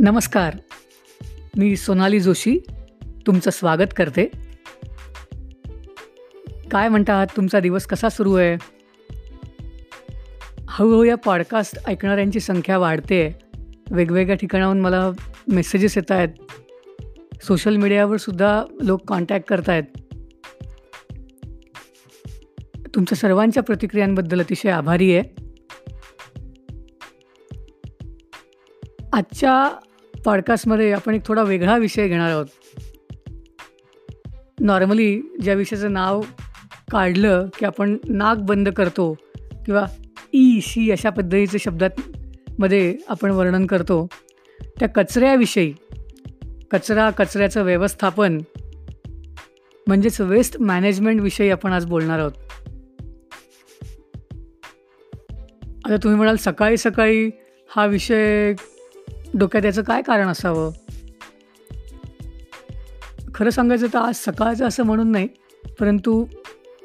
नमस्कार. मी सोनाली जोशी तुमचं स्वागत करते. काय म्हणतात तुमचा दिवस कसा सुरू आहे? हळूहळू या पॉडकास्ट ऐकणाऱ्यांची संख्या वाढते. वेगवेगळ्या ठिकाणाहून मला मेसेजेस येत आहेत. सोशल मीडियावर सुद्धा लोक कॉन्टॅक्ट करत आहेत तुमच्या सर्वांच्या प्रतिक्रियांबद्दल अतिशय आभारी आहे. आजच्या पॉडकास्टमध्ये आपण एक थोडा वेगळा विषय घेणार आहोत. नॉर्मली ज्या विषयाचं नाव काढलं की आपण नाक बंद करतो किंवा ई शी अशा पद्धतीचे शब्दात मध्ये आपण वर्णन करतो त्या कचऱ्याविषयी कचरा कचऱ्याचं व्यवस्थापन म्हणजेच वेस्ट मॅनेजमेंटविषयी आपण आज बोलणार आहोत. आता तुम्ही म्हणाल सकाळी सकाळी हा विषय डोक्यात याचं काय कारण असावं? खरं सांगायचं तर आज सकाळचं असं म्हणून नाही परंतु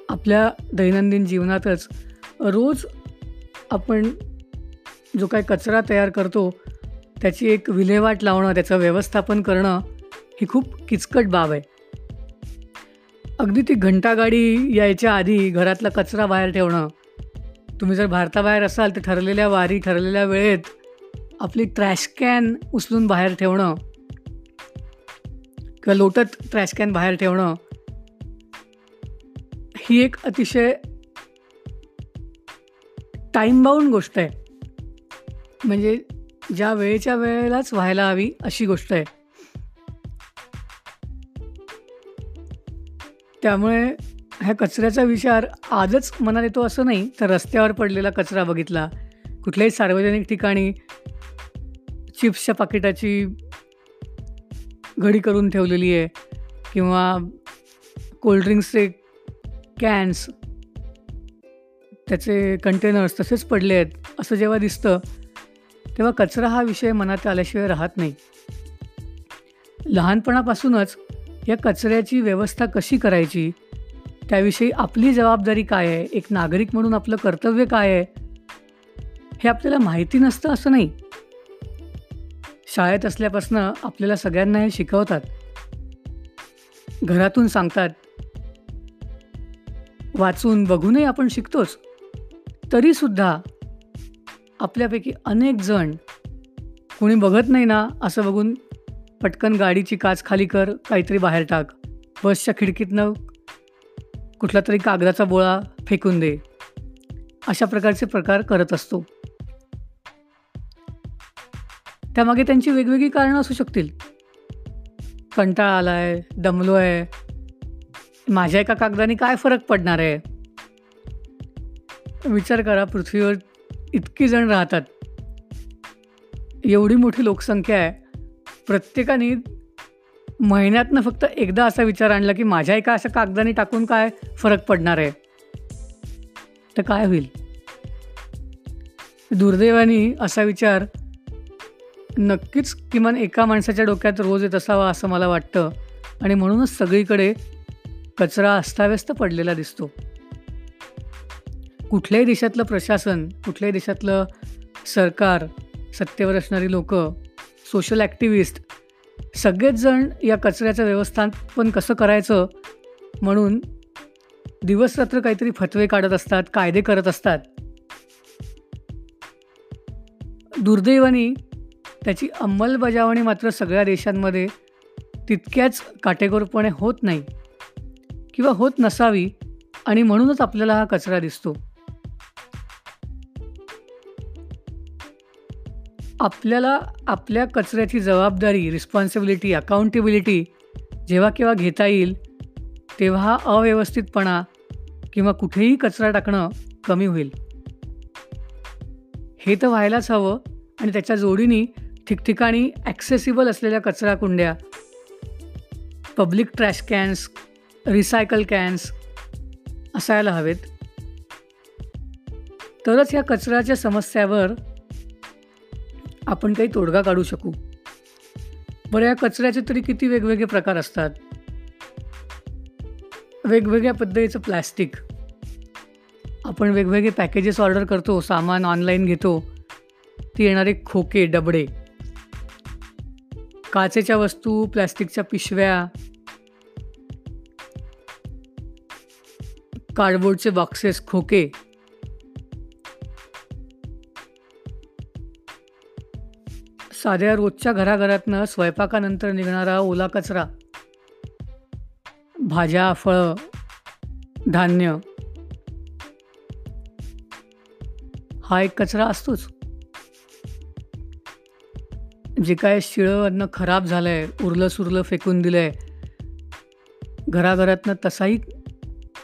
आपल्या दैनंदिन जीवनातच रोज आपण जो काय कचरा तयार करतो त्याची एक विल्हेवाट लावणं त्याचं व्यवस्थापन करणं ही खूप किचकट बाब आहे. अगदी ती घंटागाडी यायच्या आधी घरातला कचरा बाहेर ठेवणं. तुम्ही जर भारताबाहेर असाल तर ठरलेल्या वारी ठरलेल्या वेळेत आपली ट्रॅश कॅन उचलून बाहेर ठेवणं किंवा लोटत ट्रॅश कॅन बाहेर ठेवणं ही एक अतिशय टाईमबाऊंड गोष्ट आहे. म्हणजे ज्या वेळेच्या वेळेलाच व्हायला हवी अशी गोष्ट आहे. त्यामुळे ह्या कचऱ्याचा विचार आजच मनात येतो असं नाही तर रस्त्यावर पडलेला कचरा बघितला कुठल्याही सार्वजनिक ठिकाणी चिप्सच्या पाकिटाची घडी करून ठेवलेली आहे किंवा कोल्ड्रिंक्सचे कॅन्स त्याचे कंटेनर्स तसेच पडले आहेत. असं जेव्हा दिसतं तेव्हा कचरा हा विषय मनात आल्याशिवाय राहत नाही. लहानपणापासूनच या कचऱ्याची व्यवस्था कशी करायची? त्याविषयी आपली जबाबदारी काय आहे? एक नागरिक म्हणून आपलं कर्तव्य काय आहे? हे आपल्याला माहिती नसतं असं नाही. शाळेत असल्यापासून आपल्याला सगळ्यांना हे शिकवतात. घरातून सांगतात वाचून बघूनही आपण शिकतोच. तरीसुद्धा आपल्यापैकी अनेक जण कोणी बघत नाही ना असं बघून पटकन गाडीची काच खाली कर काहीतरी बाहेर टाक. बसच्या खिडकीतनं कुठला तरी कागदाचा बोळा फेकून दे. अशा प्रकारचे प्रकार करत असतो. त्यामागे त्यांची वेगवेगळी कारणं असू शकतील. कंटाळा आला आहे दमलो आहे माझ्या एका कागदाने काय फरक पडणार आहे? विचार करा पृथ्वीवर इतकी जण राहतात. एवढी मोठी लोकसंख्या आहे. प्रत्येकाने महिन्यातनं फक्त एकदा असा विचार आणला की माझ्या एका अशा कागदाने टाकून काय फरक पडणार आहे? तर काय होईल? दुर्दैवाने असा विचार नक्कीच किमान एका माणसाच्या डोक्यात रोज येत असावा असं मला वाटतं. आणि म्हणूनच सगळीकडे कचरा अस्ताव्यस्त पडलेला दिसतो. कुठल्याही देशातलं प्रशासन कुठल्याही देशातलं सरकार सत्तेवर असणारी लोक सोशल ॲक्टिव्हिस्ट सगळेच जण या कचऱ्याचं व्यवस्थापन कसं करायचं? म्हणून दिवसरात्र काहीतरी फतवे काढत असतात कायदे करत असतात. दुर्दैवानी त्याची अंमलबजावणी मात्र सगळ्या देशांमध्ये तितक्याच काटेकोरपणे होत नाही किंवा होत नसावी आणि म्हणूनच आपल्याला हा कचरा दिसतो. आपल्याला आपल्या कचऱ्याची जबाबदारी रिस्पॉन्सिबिलिटी अकाउंटेबिलिटी जेव्हा केव्हा घेता येईल तेव्हा अव्यवस्थितपणा किंवा कुठेही कचरा टाकणं कमी होईल. हे तर व्हायलाच हवं आणि त्याच्या जोडीने ठिकठिकाणी ॲक्सेसिबल असलेल्या कचरा कुंड्या public trash cans recycle cans असायला हवेत. तरच या कचऱ्याच्या समस्यावर आपण काही तोडगा काढू शकू. बरं या कचऱ्याचे तरी किती वेगवेगळे प्रकार असतात? वेगवेगळ्या पद्धतीचं प्लॅस्टिक आपण वेगवेगळे पॅकेजेस ऑर्डर करतो सामान ऑनलाईन घेतो ती येणारे खोके डबडे. काचेच्या वस्तू प्लॅस्टिकच्या पिशव्या कार्डबोर्डचे बॉक्सेस खोके. साध्या रोजच्या घराघरातनं स्वयंपाकानंतर निघणारा ओला कचरा. भाज्या फळं धान्य. हा एक कचरा असतोच. जे काय शिळं अन्न खराब झालं आहे उरलं सुरलं फेकून दिलं आहे घराघरातनं तसाही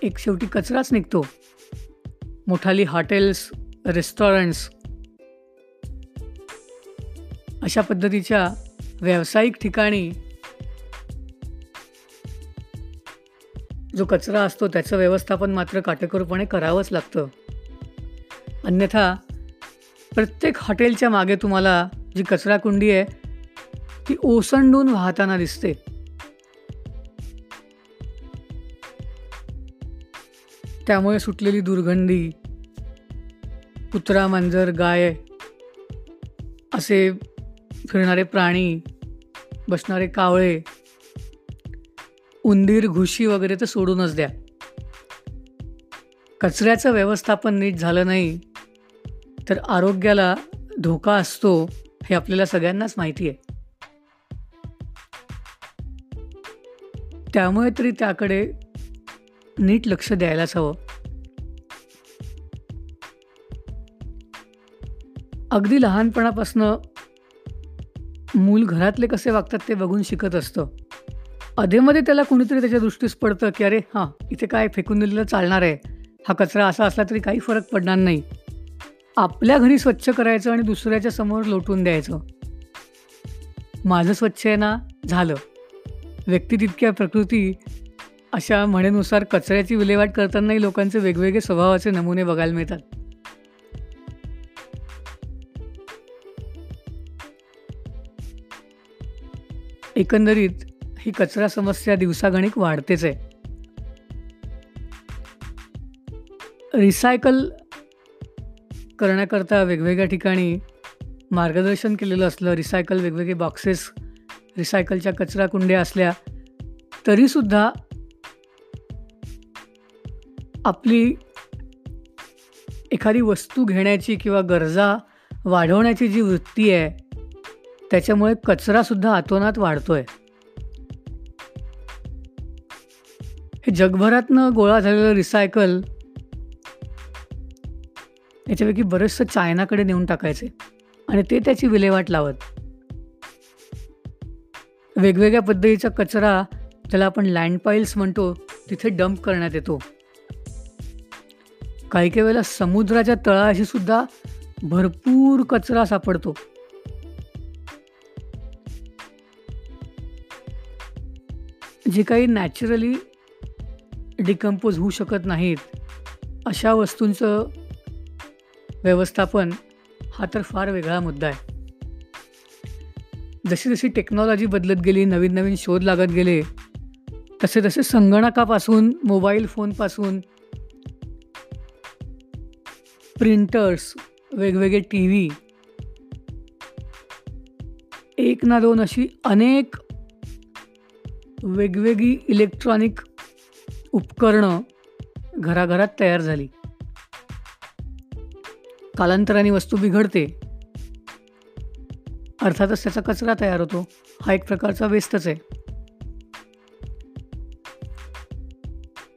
एक शेवटी कचराच निघतो. मोठाली हॉटेल्स रेस्टॉरंट्स अशा पद्धतीच्या व्यावसायिक ठिकाणी जो कचरा असतो त्याचं व्यवस्थापन मात्र काटेकोरपणे करावंच लागतं. अन्यथा प्रत्येक हॉटेलच्या मागे तुम्हाला जी कचरा कुंडी आहे ती ओसंडून वाहताना दिसते. त्यामुळे सुटलेली दुर्गंधी कुत्रा मांजर गाय असे फिरणारे प्राणी बसणारे कावळे उंदीर घुशी वगैरे तर सोडूनच द्या. कचऱ्याचं व्यवस्थापन नीट झालं नाही तर आरोग्याला धोका असतो हे आपल्याला सगळ्यांनाच माहिती आहे त्यामुळे तरी त्याकडे नीट लक्ष द्यायलाच हवं. अगदी लहानपणापासनं मूल घरातले कसे वागतात ते बघून शिकत असतं. अधेमध्ये त्याला कुणीतरी त्याच्या दृष्टीस पडतं की अरे हां इथे काय फेकून दिलेलं चालणार आहे. हा कचरा असा असला तरी काही फरक पडणार नाही. आपल्या घरी स्वच्छ करायचं आणि दुसऱ्याच्या समोर लोटून द्यायचं. माझं स्वच्छ आहे ना झालं. व्यक्ती तितक्या प्रकृती अशा म्हणेनुसार कचऱ्याची विल्हेवाट करतानाही लोकांचे वेगवेगळे स्वभावाचे नमुने बघायला मिळतात. एकंदरीत ही कचरा समस्या दिवसागणिक वाढतेच आहे. रिसायकल करण्याकरता वेगवेगळ्या ठिकाणी मार्गदर्शन केलेलं असलं रिसायकल वेगवेगळे बॉक्सेस रिसायकलच्या कचरा कुंड्या असल्या तरीसुद्धा आपली एखादी वस्तू घेण्याची किंवा गरजा वाढवण्याची जी वृत्ती आहे त्याच्यामुळे कचरासुद्धा आतोनात वाढतो आहे हे जगभरातनं गोळा झालेलं रिसायकल याच्यापैकी बरंचसं चायनाकडे नेऊन टाकायचे. आणि ते त्याची विल्हेवाट लावत. वेगवेगळ्या पद्धतीचा कचरा ज्याला आपण लँडपाईल्स म्हणतो तिथे डंप करण्यात येतो. काही काही वेळेला समुद्राच्या तळाशी सुद्धा भरपूर कचरा सापडतो. जे काही नॅचरली डिकम्पोज होऊ शकत नाहीत अशा वस्तूंचं व्यवस्थापन हा तर फार वेगळा मुद्दा आहे. जशी जशी टेक्नॉलॉजी बदलत गेली नवीन नवीन शोध लागत गेले तसे तसे संगणकापासून मोबाईल फोनपासून प्रिंटर्स वेगवेगळे टी व्ही एक ना दोन अशी अनेक वेगवेगळी इलेक्ट्रॉनिक उपकरणं घराघरात तयार झाली. कालांतराने वस्तू बिघडते. अर्थातच त्याचा कचरा तयार होतो. हा एक प्रकारचा वेस्टच आहे.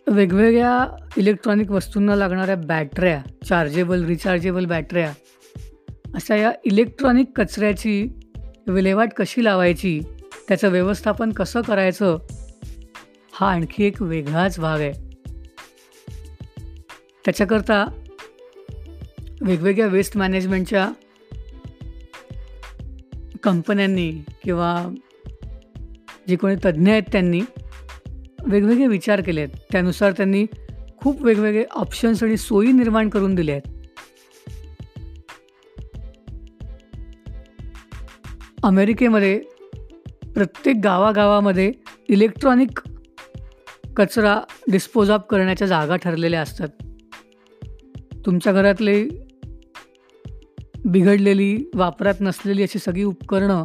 वेगवेगळ्या इलेक्ट्रॉनिक वस्तूंना लागणाऱ्या बॅटऱ्या चार्जेबल रिचार्जेबल बॅटऱ्या अशा या इलेक्ट्रॉनिक कचऱ्याची विल्हेवाट कशी लावायची त्याचं व्यवस्थापन कसं करायचं हा आणखी एक वेगळाच भाग आहे. त्याच्याकरता वेगवेगळ्या वेस्ट मॅनेजमेंटच्या कंपन्यांनी किंवा जे कोणी तज्ज्ञ आहेत त्यांनी वेगवेगळे विचार केले आहेत. त्यानुसार त्यांनी खूप वेगवेगळे ऑप्शन्स आणि सोयी निर्माण करून दिले आहेत. अमेरिकेमध्ये प्रत्येक गावागावामध्ये इलेक्ट्रॉनिक कचरा डिस्पोज ऑफ करण्याच्या जागा ठरलेल्या असतात. तुमच्या घरातले बिघडलेली वापरात नसलेली अशी सगळी उपकरणं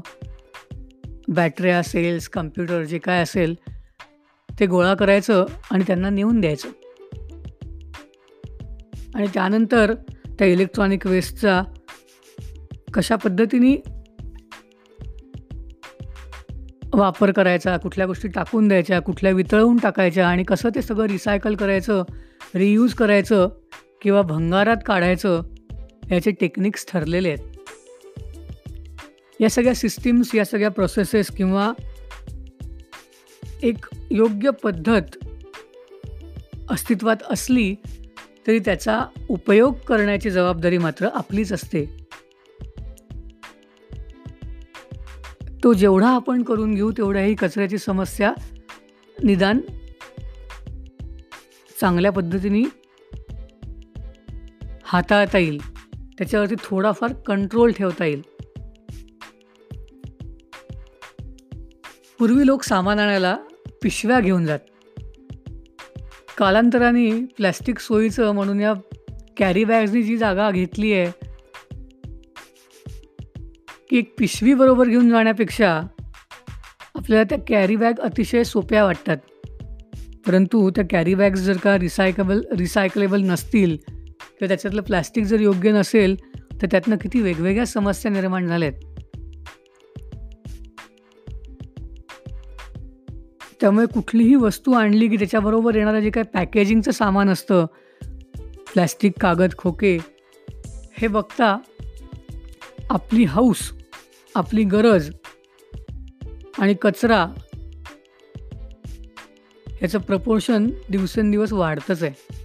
बॅटऱ्या, सेल्स, कम्प्युटर जे काय असेल, ते गोळा करायचं आणि त्यांना नेऊन द्यायचं. आणि त्यानंतर त्या इलेक्ट्रॉनिक वेस्टचा कशा पद्धतीने वापर करायचा, कुठल्या गोष्टी टाकून द्यायच्या, कुठल्या वितळवून टाकायच्या आणि कसं ते सगळं रिसायकल करायचं, रियूज करायचं किंवा भंगारात काढायचं, याचे टेक्निक्स ठरलेले आहेत. या सगळ्या सिस्टीम्स, या सगळ्या प्रोसेसेस किंवा एक योग्य पद्धत अस्तित्वात असली, तरी त्याचा उपयोग करण्याची जबाबदारी मात्र आपलीच असते. तो जेवढा आपण करून घेऊ, तेवढ्या ही कचऱ्याची समस्या निदान चांगल्या पद्धतीने हाताळता येईल. त्याच्यावरती थोडाफार कंट्रोल ठेवता येईल. पूर्वी लोक सामान आणायला पिशव्या घेऊन जात. कालांतराने प्लॅस्टिक सोयीचं म्हणून या कॅरी बॅग्सनी जी जागा घेतली आहे की एक पिशवी बरोबर घेऊन जाण्यापेक्षा आपल्याला त्या कॅरी बॅग अतिशय सोप्या वाटतात. परंतु त्या कॅरी बॅग्स जर का रिसायकेबल रिसायकलेबल नसतील किंवा त्याच्यातलं प्लास्टिक जर योग्य नसेल, तर त्यातनं किती वेगवेगळ्या समस्या निर्माण झाल्यात. त्यामुळे कुठलीही वस्तू आणली की त्याच्याबरोबर येणारं जे काही पॅकेजिंगचं सामान असतं, प्लॅस्टिक कागद, खोके, हे बघता आपली हौस, आपली गरज आणि कचरा ह्याचं प्रपोर्शन दिवसेंदिवस वाढतंच आहे.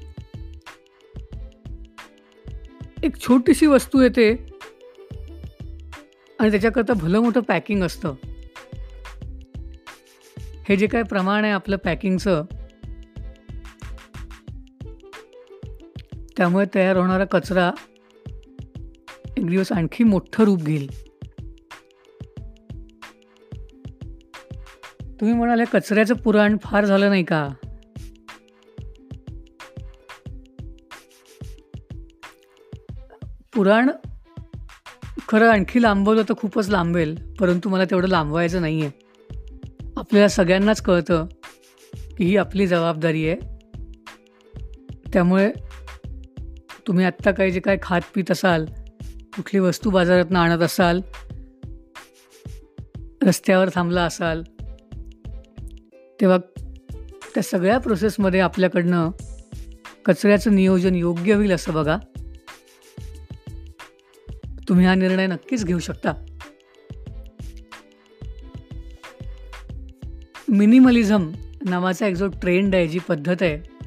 एक छोटीशी वस्तू येते आणि त्याच्याकरता भलं मोठं पॅकिंग असतं. हे जे काय प्रमाण आहे आपलं पॅकिंगचं त्यामुळे तयार होणारा कचरा एक दिवस आणखी मोठं रूप घेईल. तुम्ही म्हणाले कचऱ्याचं पुराण फार झालं नाही का? पुराण खरं आणखी लांबवलं तर खूपच लांबेल, परंतु मला तेवढं लांबवायचं नाही आहे. आपल्याला सगळ्यांनाच कळतं की ही आपली जबाबदारी आहे. त्यामुळे तुम्ही आत्ता काही जे काय खात-पीत असाल, कुठली वस्तू बाजारातनं आणत असाल, रस्त्यावर थांबला असाल, तेव्हा त्या सगळ्या प्रोसेसमध्ये आपल्याकडनं कचऱ्याचं नियोजन योग्य होईल असं बघा. तुम्ही हा निर्णय नक्कीच घेऊ शकता. मिनिमलिझम नावाचा एक जो ट्रेंड आहे, जी पद्धत आहे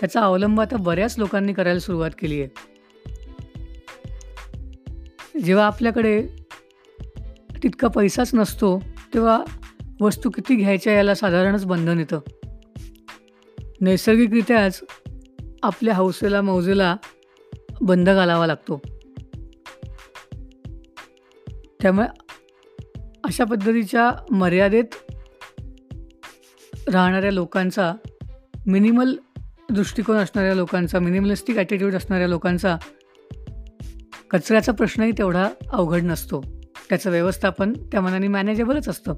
त्याचा अवलंब आता बऱ्याच लोकांनी करायला सुरुवात केली आहे. जेव्हा आपल्याकडे तितका पैसाच नसतो, तेव्हा वस्तू किती घ्यायच्या याला साधारणच बंधन येतं. नैसर्गिकरित्याच आपल्या हौसेला, मौजेला बंद घालावा लागतो. त्यामुळे अशा पद्धतीच्या मर्यादेत राहणाऱ्या लोकांचा, मिनिमल दृष्टिकोन असणाऱ्या लोकांचा, मिनिमलिस्टिक ॲटिट्यूड असणाऱ्या लोकांचा कचऱ्याचा प्रश्नही तेवढा अवघड नसतो. त्याचं व्यवस्थापन त्या मनाने मॅनेजेबलच असतं.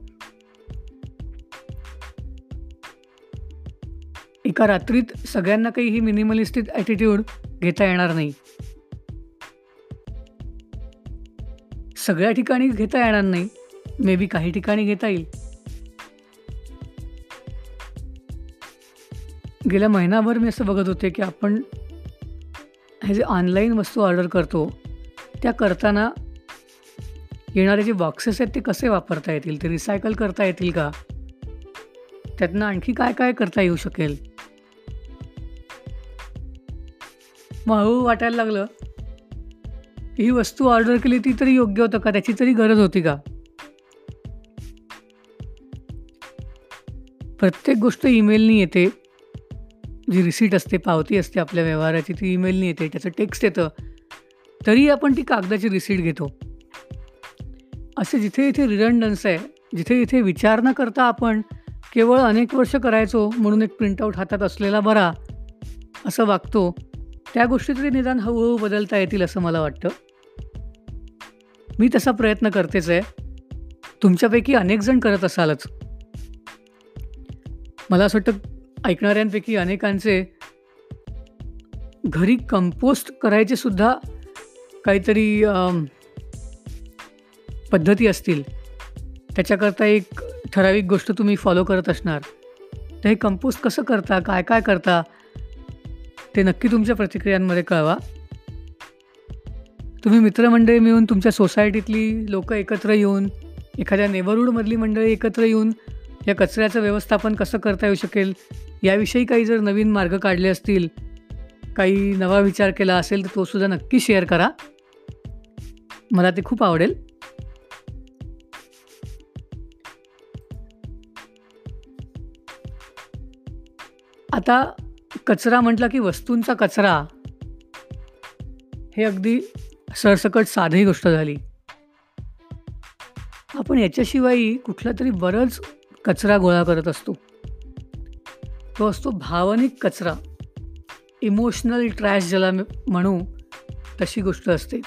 एका रात्रीत सगळ्यांना काही ही मिनिमलिस्टिक ॲटिट्यूड घेता येणार नाही. सगळ्या ठिकाणी घेता येणार नाही. मे बी काही ठिकाणी घेता येईल. गेल्या महिनाभर मी असं बघत होते, की आपण हे जे ऑनलाईन वस्तू ऑर्डर करतो, त्या करताना येणारे जे बॉक्सेस आहेत ते कसे वापरता येतील? ते रिसायकल करता येतील का? त्यातनं आणखी काय-काय करता येऊ शकेल? मग हळू वाटायला लागलं, ही वस्तू ऑर्डर केली ती तरी योग्य होतं का? त्याची तरी गरज होती का? प्रत्येक गोष्ट ईमेलनी येते. जी रिसीट असते, पावती असते आपल्या व्यवहाराची ती ईमेलनी येते. त्याचं टेक्स्ट येतं. तरी आपण ती कागदाची रिसीट घेतो. असे जिथे इथे रिडंडन्स आहे, जिथे इथे विचार न करता आपण केवळ अनेक वर्ष करायचो म्हणून एक प्रिंटआउट हातात असलेला बरा, असं वागतो. त्या गोष्टी तरी निदान हळूहळू बदलता येतील असं मला वाटतं. मी तसा प्रयत्न करतेच आहे. तुमच्यापैकी अनेकजण करत असालच. मला असं वाटतं ऐकणाऱ्यांपैकी अनेकांचे घरी कंपोस्ट करायचे सुद्धा काहीतरी पद्धती असतील. त्याच्याकरता एक ठराविक गोष्ट तुम्ही फॉलो करत असणार. तर हे कंपोस्ट कसं करता? काय काय करता? ते नक्की तुमच्या प्रतिक्रियांमध्ये कळवा. तुम्ही मित्रमंडळी मिळून तुमच्या सोसायटीतली लोक एकत्र येऊन एखाद्या नेबरहूडमधली मंडळी एकत्र येऊन या कचऱ्याचं व्यवस्थापन कसं करता येऊ शकेल याविषयी काही जर नवीन मार्ग काढले असतील काही नवा विचार केला असेल तर तो सुद्धा नक्की शेअर करा. मला ते खूप आवडेल. आता कचरा म्हटला की वस्तूंचा कचरा. हे अगदी सरसकट साधी गोष्ट झाली. आपण याच्याशिवायही कुठला तरी बरंच कचरा गोळा करत असतो. तो असतो भावनिक कचरा. इमोशनल ट्रॅश ज्याला म्हणू तशी गोष्ट असते.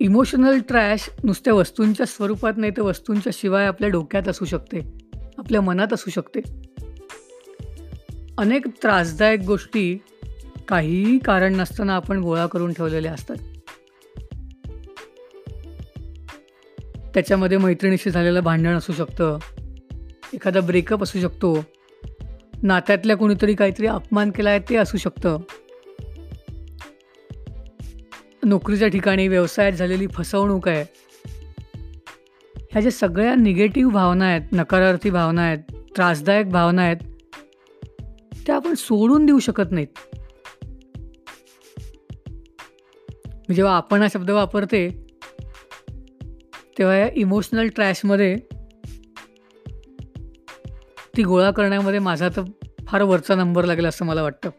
इमोशनल ट्रॅश नुसत्या वस्तूंच्या स्वरूपात नाही तर वस्तूंच्या शिवाय आपल्या डोक्यात असू शकते. आपल्या मनात असू शकते. अनेक त्रासदायक गोष्टी काहीही कारण नसताना आपण गोळा करून ठेवलेल्या असतात. त्याच्यामध्ये मैत्रिणीशी झालेलं भांडण असू शकतं. एखादा ब्रेकअप असू शकतो. नात्यातल्या कोणीतरी काहीतरी अपमान केला आहे ते असू शकतं. नोकरीच्या ठिकाणी व्यवसायात झालेली फसवणूक आहे. ह्या ज्या सगळ्या निगेटिव्ह भावना आहेत नकारार्थी भावना आहेत त्रासदायक भावना आहेत त्या आपण सोडून देऊ शकत नाहीत. मी जेव्हा आपण हा शब्द वापरते तेव्हा या इमोशनल ट्रॅशमध्ये ती गोळा करण्यामध्ये माझा तर फार वरचा नंबर लागेल असं मला वाटतं.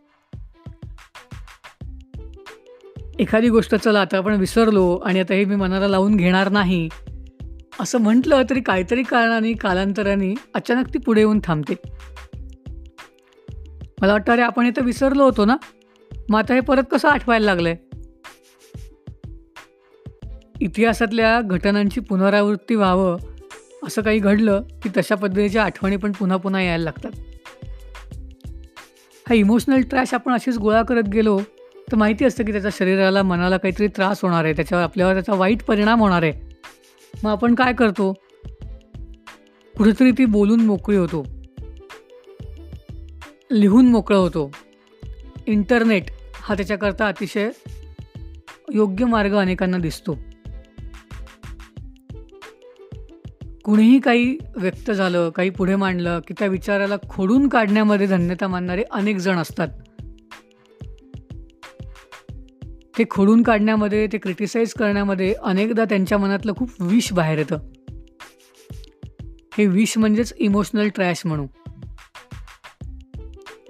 एखादी गोष्ट चला आता आपण विसरलो आणि आता हे मी मनाला लावून घेणार नाही असं म्हटलं तरी काहीतरी कारणाने कालांतराने अचानक ती पुढे येऊन थांबते. मला वाटतं अरे आपण इथं विसरलो होतो ना? मग आता हे परत कसं आठवायला लागलंय? इतिहासातल्या घटनांची पुनरावृत्ती व्हावं असं काही घडलं की तशा पद्धतीच्या आठवणी पण पुन्हा पुन्हा यायला लागतात. हा इमोशनल ट्रॅश आपण अशीच गोळा करत गेलो तर माहिती असतं की त्याच्या शरीराला मनाला काहीतरी त्रास होणार आहे. त्याच्यावर आपल्यावर त्याचा वाईट परिणाम होणार आहे. मग आपण काय करतो? कुठेतरी ती बोलून मोकळी होतो. लिहून मोकळं होतो. इंटरनेट हा त्याच्याकरता अतिशय योग्य मार्ग अनेकांना दिसतो. कुणीही काही व्यक्त झालं काही पुढे मांडलं की त्या विचाराला खोडून काढण्यामध्ये धन्यता मानणारे अनेक जण असतात. ते खोडून काढण्यामध्ये ते क्रिटिसाइज करण्यामध्ये अनेकदा त्यांच्या मनातलं खूप विष बाहेर येतं. हे विष म्हणजेच इमोशनल ट्रॅश म्हणू.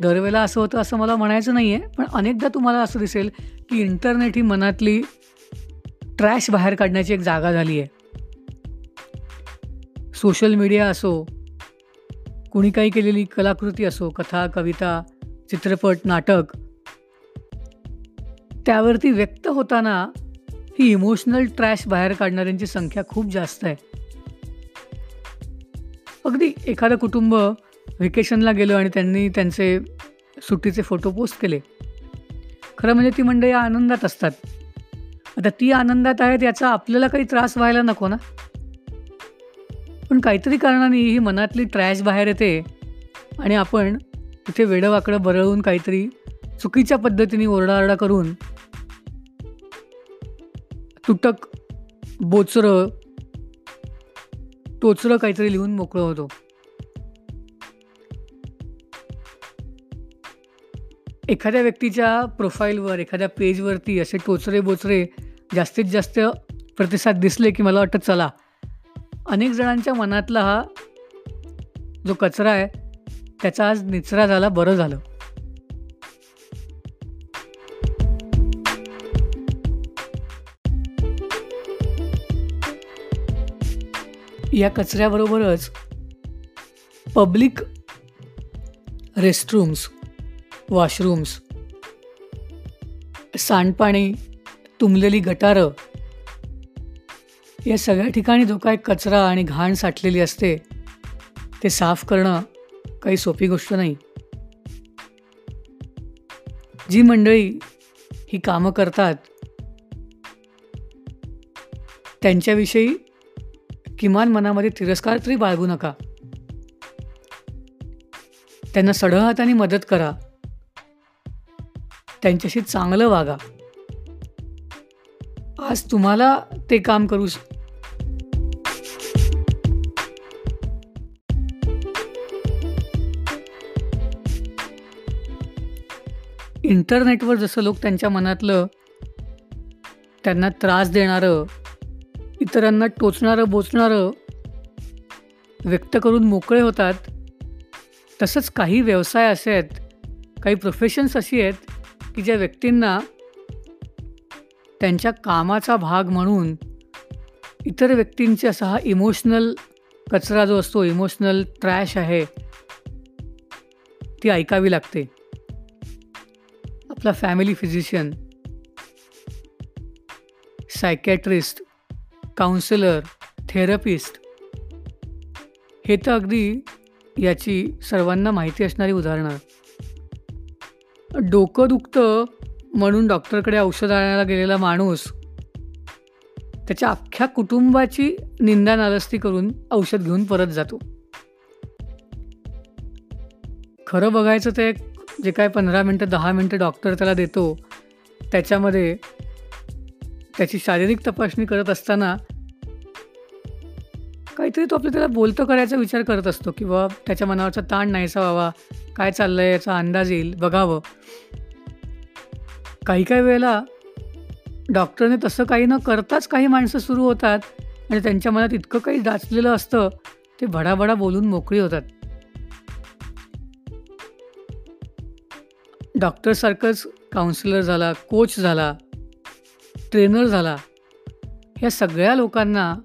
दरवेळेला असं होतं असं मला म्हणायचं नाही आहे पण अनेकदा तुम्हाला असं दिसेल की इंटरनेट ही मनातली ट्रॅश बाहेर काढण्याची एक जागा झाली आहे सोशल मीडिया असो कुणी काही केलेली कलाकृती असो कथा कविता चित्रपट नाटक त्यावरती व्यक्त होताना ही इमोशनल ट्रॅश बाहेर काढणाऱ्यांची संख्या खूप जास्त आहे. अगदी एखादं कुटुंब व्हेकेशनला गेलो आणि त्यांनी त्यांचे सुट्टीचे फोटो पोस्ट केले. खरं म्हणजे ती मंडळी आनंदात असतात. आता ती आनंदात आहेत याचा आपल्याला काही त्रास व्हायला नको ना? पण काहीतरी कारणाने ही मनातली ट्रॅश बाहेर येते आणि आपण तिथे वेडंवाकडं बरळून काहीतरी चुकीच्या पद्धतीने ओरडाओरडा करून तुटक बोचरं टोचरं काहीतरी लिहून मोकळं होतो. एखाद्या व्यक्तीच्या प्रोफाईलवर एखाद्या पेजवरती असे टोचरे बोचरे जास्तीत जास्त प्रतिसाद दिसले की मला वाटतं चला. अनेक जणांच्या मनातला हा जो कचरा आहे त्याचा आज निचरा झाला बरं झालं. या कचऱ्याबरोबरच पब्लिक रेस्टरूम्स वॉशरूम्स सांडपाणी तुंबलेली गटारं. या सगळ्या ठिकाणी जो काय कचरा आणि घाण साठलेली असते ते साफ करणं काही सोपी गोष्ट नाही. जी मंडळी ही कामं करतात त्यांच्याविषयी किमान मनामध्ये तिरस्कार तरी बाळगू नका. त्यांना सढळ हाताने मदत करा. त्यांच्याशी चांगलं वागा. आज तुम्हाला ते काम करू इंटरनेटवर जसं लोक त्यांच्या मनातलं त्यांना त्रास देणारं इतरांना टोचणारं बोचणारं व्यक्त करून मोकळे होतात तसंच काही व्यवसाय असे आहेत काही प्रोफेशन्स अशी आहेत की ज्या व्यक्तींना त्यांच्या कामाचा भाग म्हणून इतर व्यक्तींचा असा हा इमोशनल कचरा जो असतो इमोशनल ट्रॅश आहे ती ऐकावी लागते. आपला family physician psychiatrist counsellor therapist हे तर अगदी याची सर्वांना माहिती असणारी उदाहरणं. डोकं दुखतं म्हणून डॉक्टरकडे औषध आणायला गेलेला माणूस त्याच्या अख्ख्या कुटुंबाची निंदा नालस्ती करून औषध घेऊन परत जातो. खरं बघायचं ते जे काय पंधरा मिनटं दहा मिनटं डॉक्टर त्याला देतो त्याच्यामध्ये त्याची शारीरिक तपासणी करत असताना काहीतरी तो आपल्या त्याला बोलतं करायचा विचार करत असतो किंवा त्याच्या मनावरचा ताण नाहीसा व्हावा काय चाललं आहे याचा अंदाज येईल बघावं. काही काही वेळेला डॉक्टरने तसं काही न करताच काही माणसं सुरू होतात आणि त्यांच्या मनात इतकं काही डाचलेलं असतं ते भडाभडा बोलून मोकळी होतात. डॉक्टरसारखंच काउन्सिलर झाला कोच झाला ट्रेनर झाला. ह्या सगळ्या लोकांना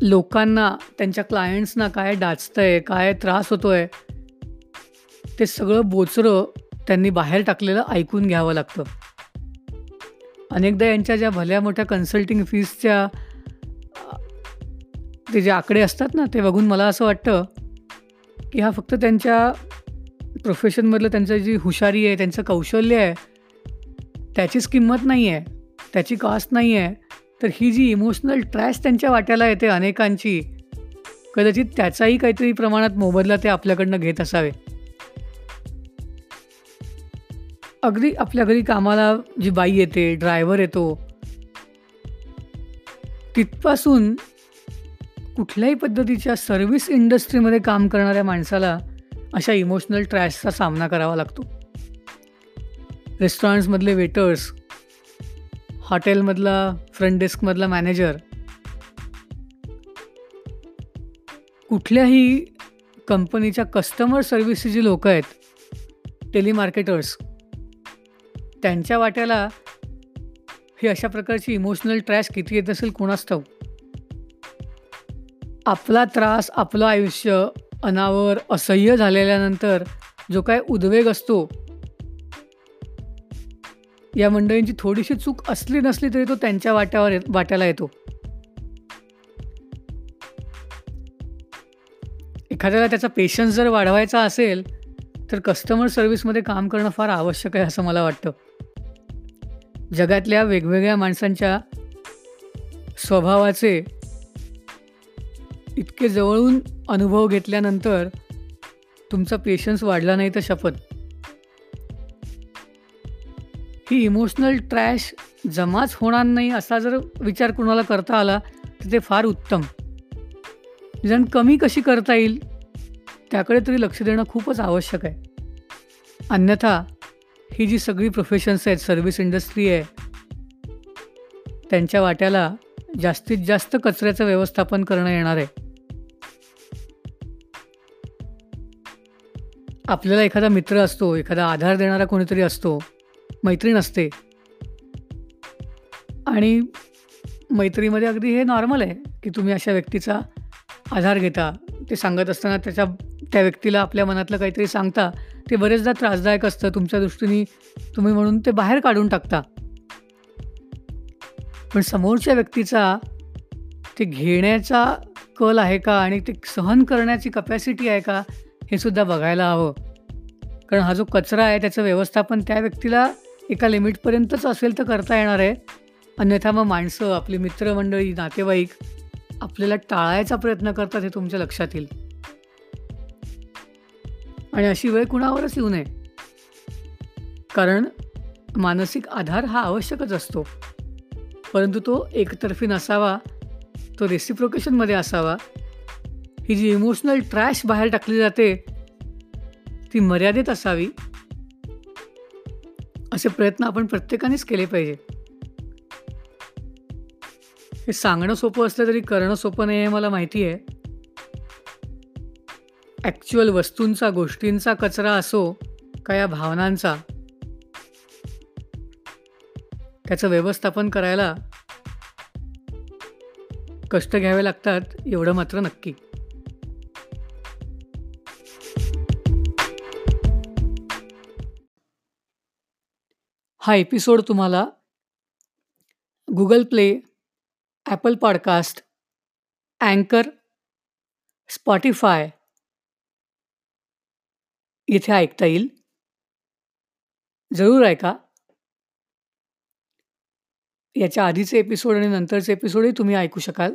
लोकांना त्यांच्या क्लायंट्सना काय डाचतंय काय त्रास होतोय ते सगळं बोचरं त्यांनी बाहेर टाकलेलं ऐकून घ्यावं लागतं. अनेकदा यांच्या ज्या भल्या मोठ्या कन्सल्टिंग फीजच्या ते जे आकडे असतात ना ते बघून मला असं वाटतं की हा फक्त त्यांच्या प्रोफेशनमधलं त्यांचं जी हुशारी आहे त्यांचं कौशल्य आहे त्याचीच किंमत नाही आहे त्याची कॉस्ट नाही आहे तर ही जी इमोशनल ट्रॅश त्यांच्या वाट्याला येते अनेकांची कदाचित त्याचाही काहीतरी प्रमाणात मोबदला ते आपल्याकडनं घेत असावे. अगदी आपल्या घरी कामाला जी बाई येते ड्रायव्हर येतो तिथपासून कुठल्याही पद्धतीच्या सर्व्हिस इंडस्ट्रीमध्ये काम करणाऱ्या माणसाला अशा इमोशनल ट्रॅशचा सामना करावा लागतो. रेस्टॉरंट्समधले वेटर्स हॉटेलमधला फ्रंट डेस्कमधला मॅनेजर कुठल्याही कंपनीच्या कस्टमर सर्व्हिसची जी लोक आहेत टेलिमार्केटर्स त्यांच्या वाट्याला ही अशा प्रकारची इमोशनल ट्रॅश किती येत असेल कोणाच ठाऊ आपला त्रास आपलं आयुष्य अनावर असह्य झालेल्यानंतर जो काय उद्वेग असतो या मंडळींची थोडीशी चूक असली नसली तरी तो त्यांच्या वाट्यावर वाट्याला येतो. एखाद्याला त्याचा पेशन्स जर वाढवायचा असेल तर कस्टमर सर्व्हिसमध्ये काम करणं फार आवश्यक आहे असं मला वाटतं. जगातल्या वेगवेगळ्या माणसांच्या स्वभावाचे इतके जवळून अनुभव घेतल्यानंतर तुमचा पेशन्स वाढला नाही तर शपथ. ही इमोशनल ट्रॅश जमाच होणार नाही असा जर विचार कुणाला करता आला तर ते फार उत्तम. जण कमी कशी करता येईल त्याकडे तरी लक्ष देणं खूपच आवश्यक आहे. अन्यथा ही जी सगळी प्रोफेशन्स आहेत सर्व्हिस इंडस्ट्री आहे त्यांच्या वाट्याला जास्तीत जास्त कचऱ्याचं व्यवस्थापन करणं येणार आहे. आपल्याला एखादा मित्र असतो एखादा आधार देणारा कोणीतरी असतो मैत्रीण असते. आणि मैत्रीमध्ये अगदी हे नॉर्मल आहे की तुम्ही अशा व्यक्तीचा आधार घेता. ते सांगत असताना त्याच्या त्या व्यक्तीला आपल्या मनातलं काहीतरी सांगता. ते बरेचदा त्रासदायक असतं. तुमच्या दृष्टीने तुम्ही म्हणून ते बाहेर काढून टाकता. पण समोरच्या व्यक्तीचा ते घेण्याचा कल आहे का आणि ते सहन करण्याची कपॅसिटी आहे का हे सुद्धा बघायला हवं. कारण हा जो कचरा आहे त्याचं व्यवस्थापन त्या व्यक्तीला एका लिमिटपर्यंतच असेल तर करता येणार आहे. अन्यथा मग माणसं आपली मित्रमंडळी नातेवाईक आपल्याला टाळायचा प्रयत्न करतात हे तुमच्या लक्षात येईल. आणि अशी वेळ कुणावरच येऊ नये. कारण मानसिक आधार हा आवश्यकच असतो. परंतु तो एकतर्फी नसावा तो रेसिप्रोकेशनमध्ये असावा. ही जी इमोशनल ट्रॅश बाहेर टाकली जाते ती मर्यादित असावी असे प्रयत्न आपण प्रत्येकानेच केले पाहिजे. हे सांगणं सोपं असलं तरी करणं सोपं नाही हे मला माहिती आहे. ॲक्च्युअल वस्तूंचा गोष्टींचा कचरा असो का या भावनांचा त्याचं व्यवस्थापन करायला कष्ट घ्यावे लागतात एवढं मात्र नक्की. हा एपिसोड तुम्हाला गुगल प्ले ॲपल पॉडकास्ट अँकर स्पॉटीफाय इथे ऐकता येईल. जरूर ऐका. याच्या आधीचे एपिसोड आणि नंतरचे एपिसोडही तुम्ही ऐकू शकाल.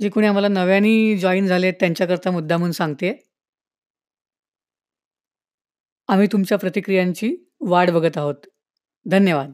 जे कोणी आम्हाला नव्याने जॉईन झाले आहेत त्यांच्याकरता मुद्दा म्हणून सांगते. आम्ही तुमच्या प्रतिक्रियांची वाट बघत आहोत. धन्यवाद.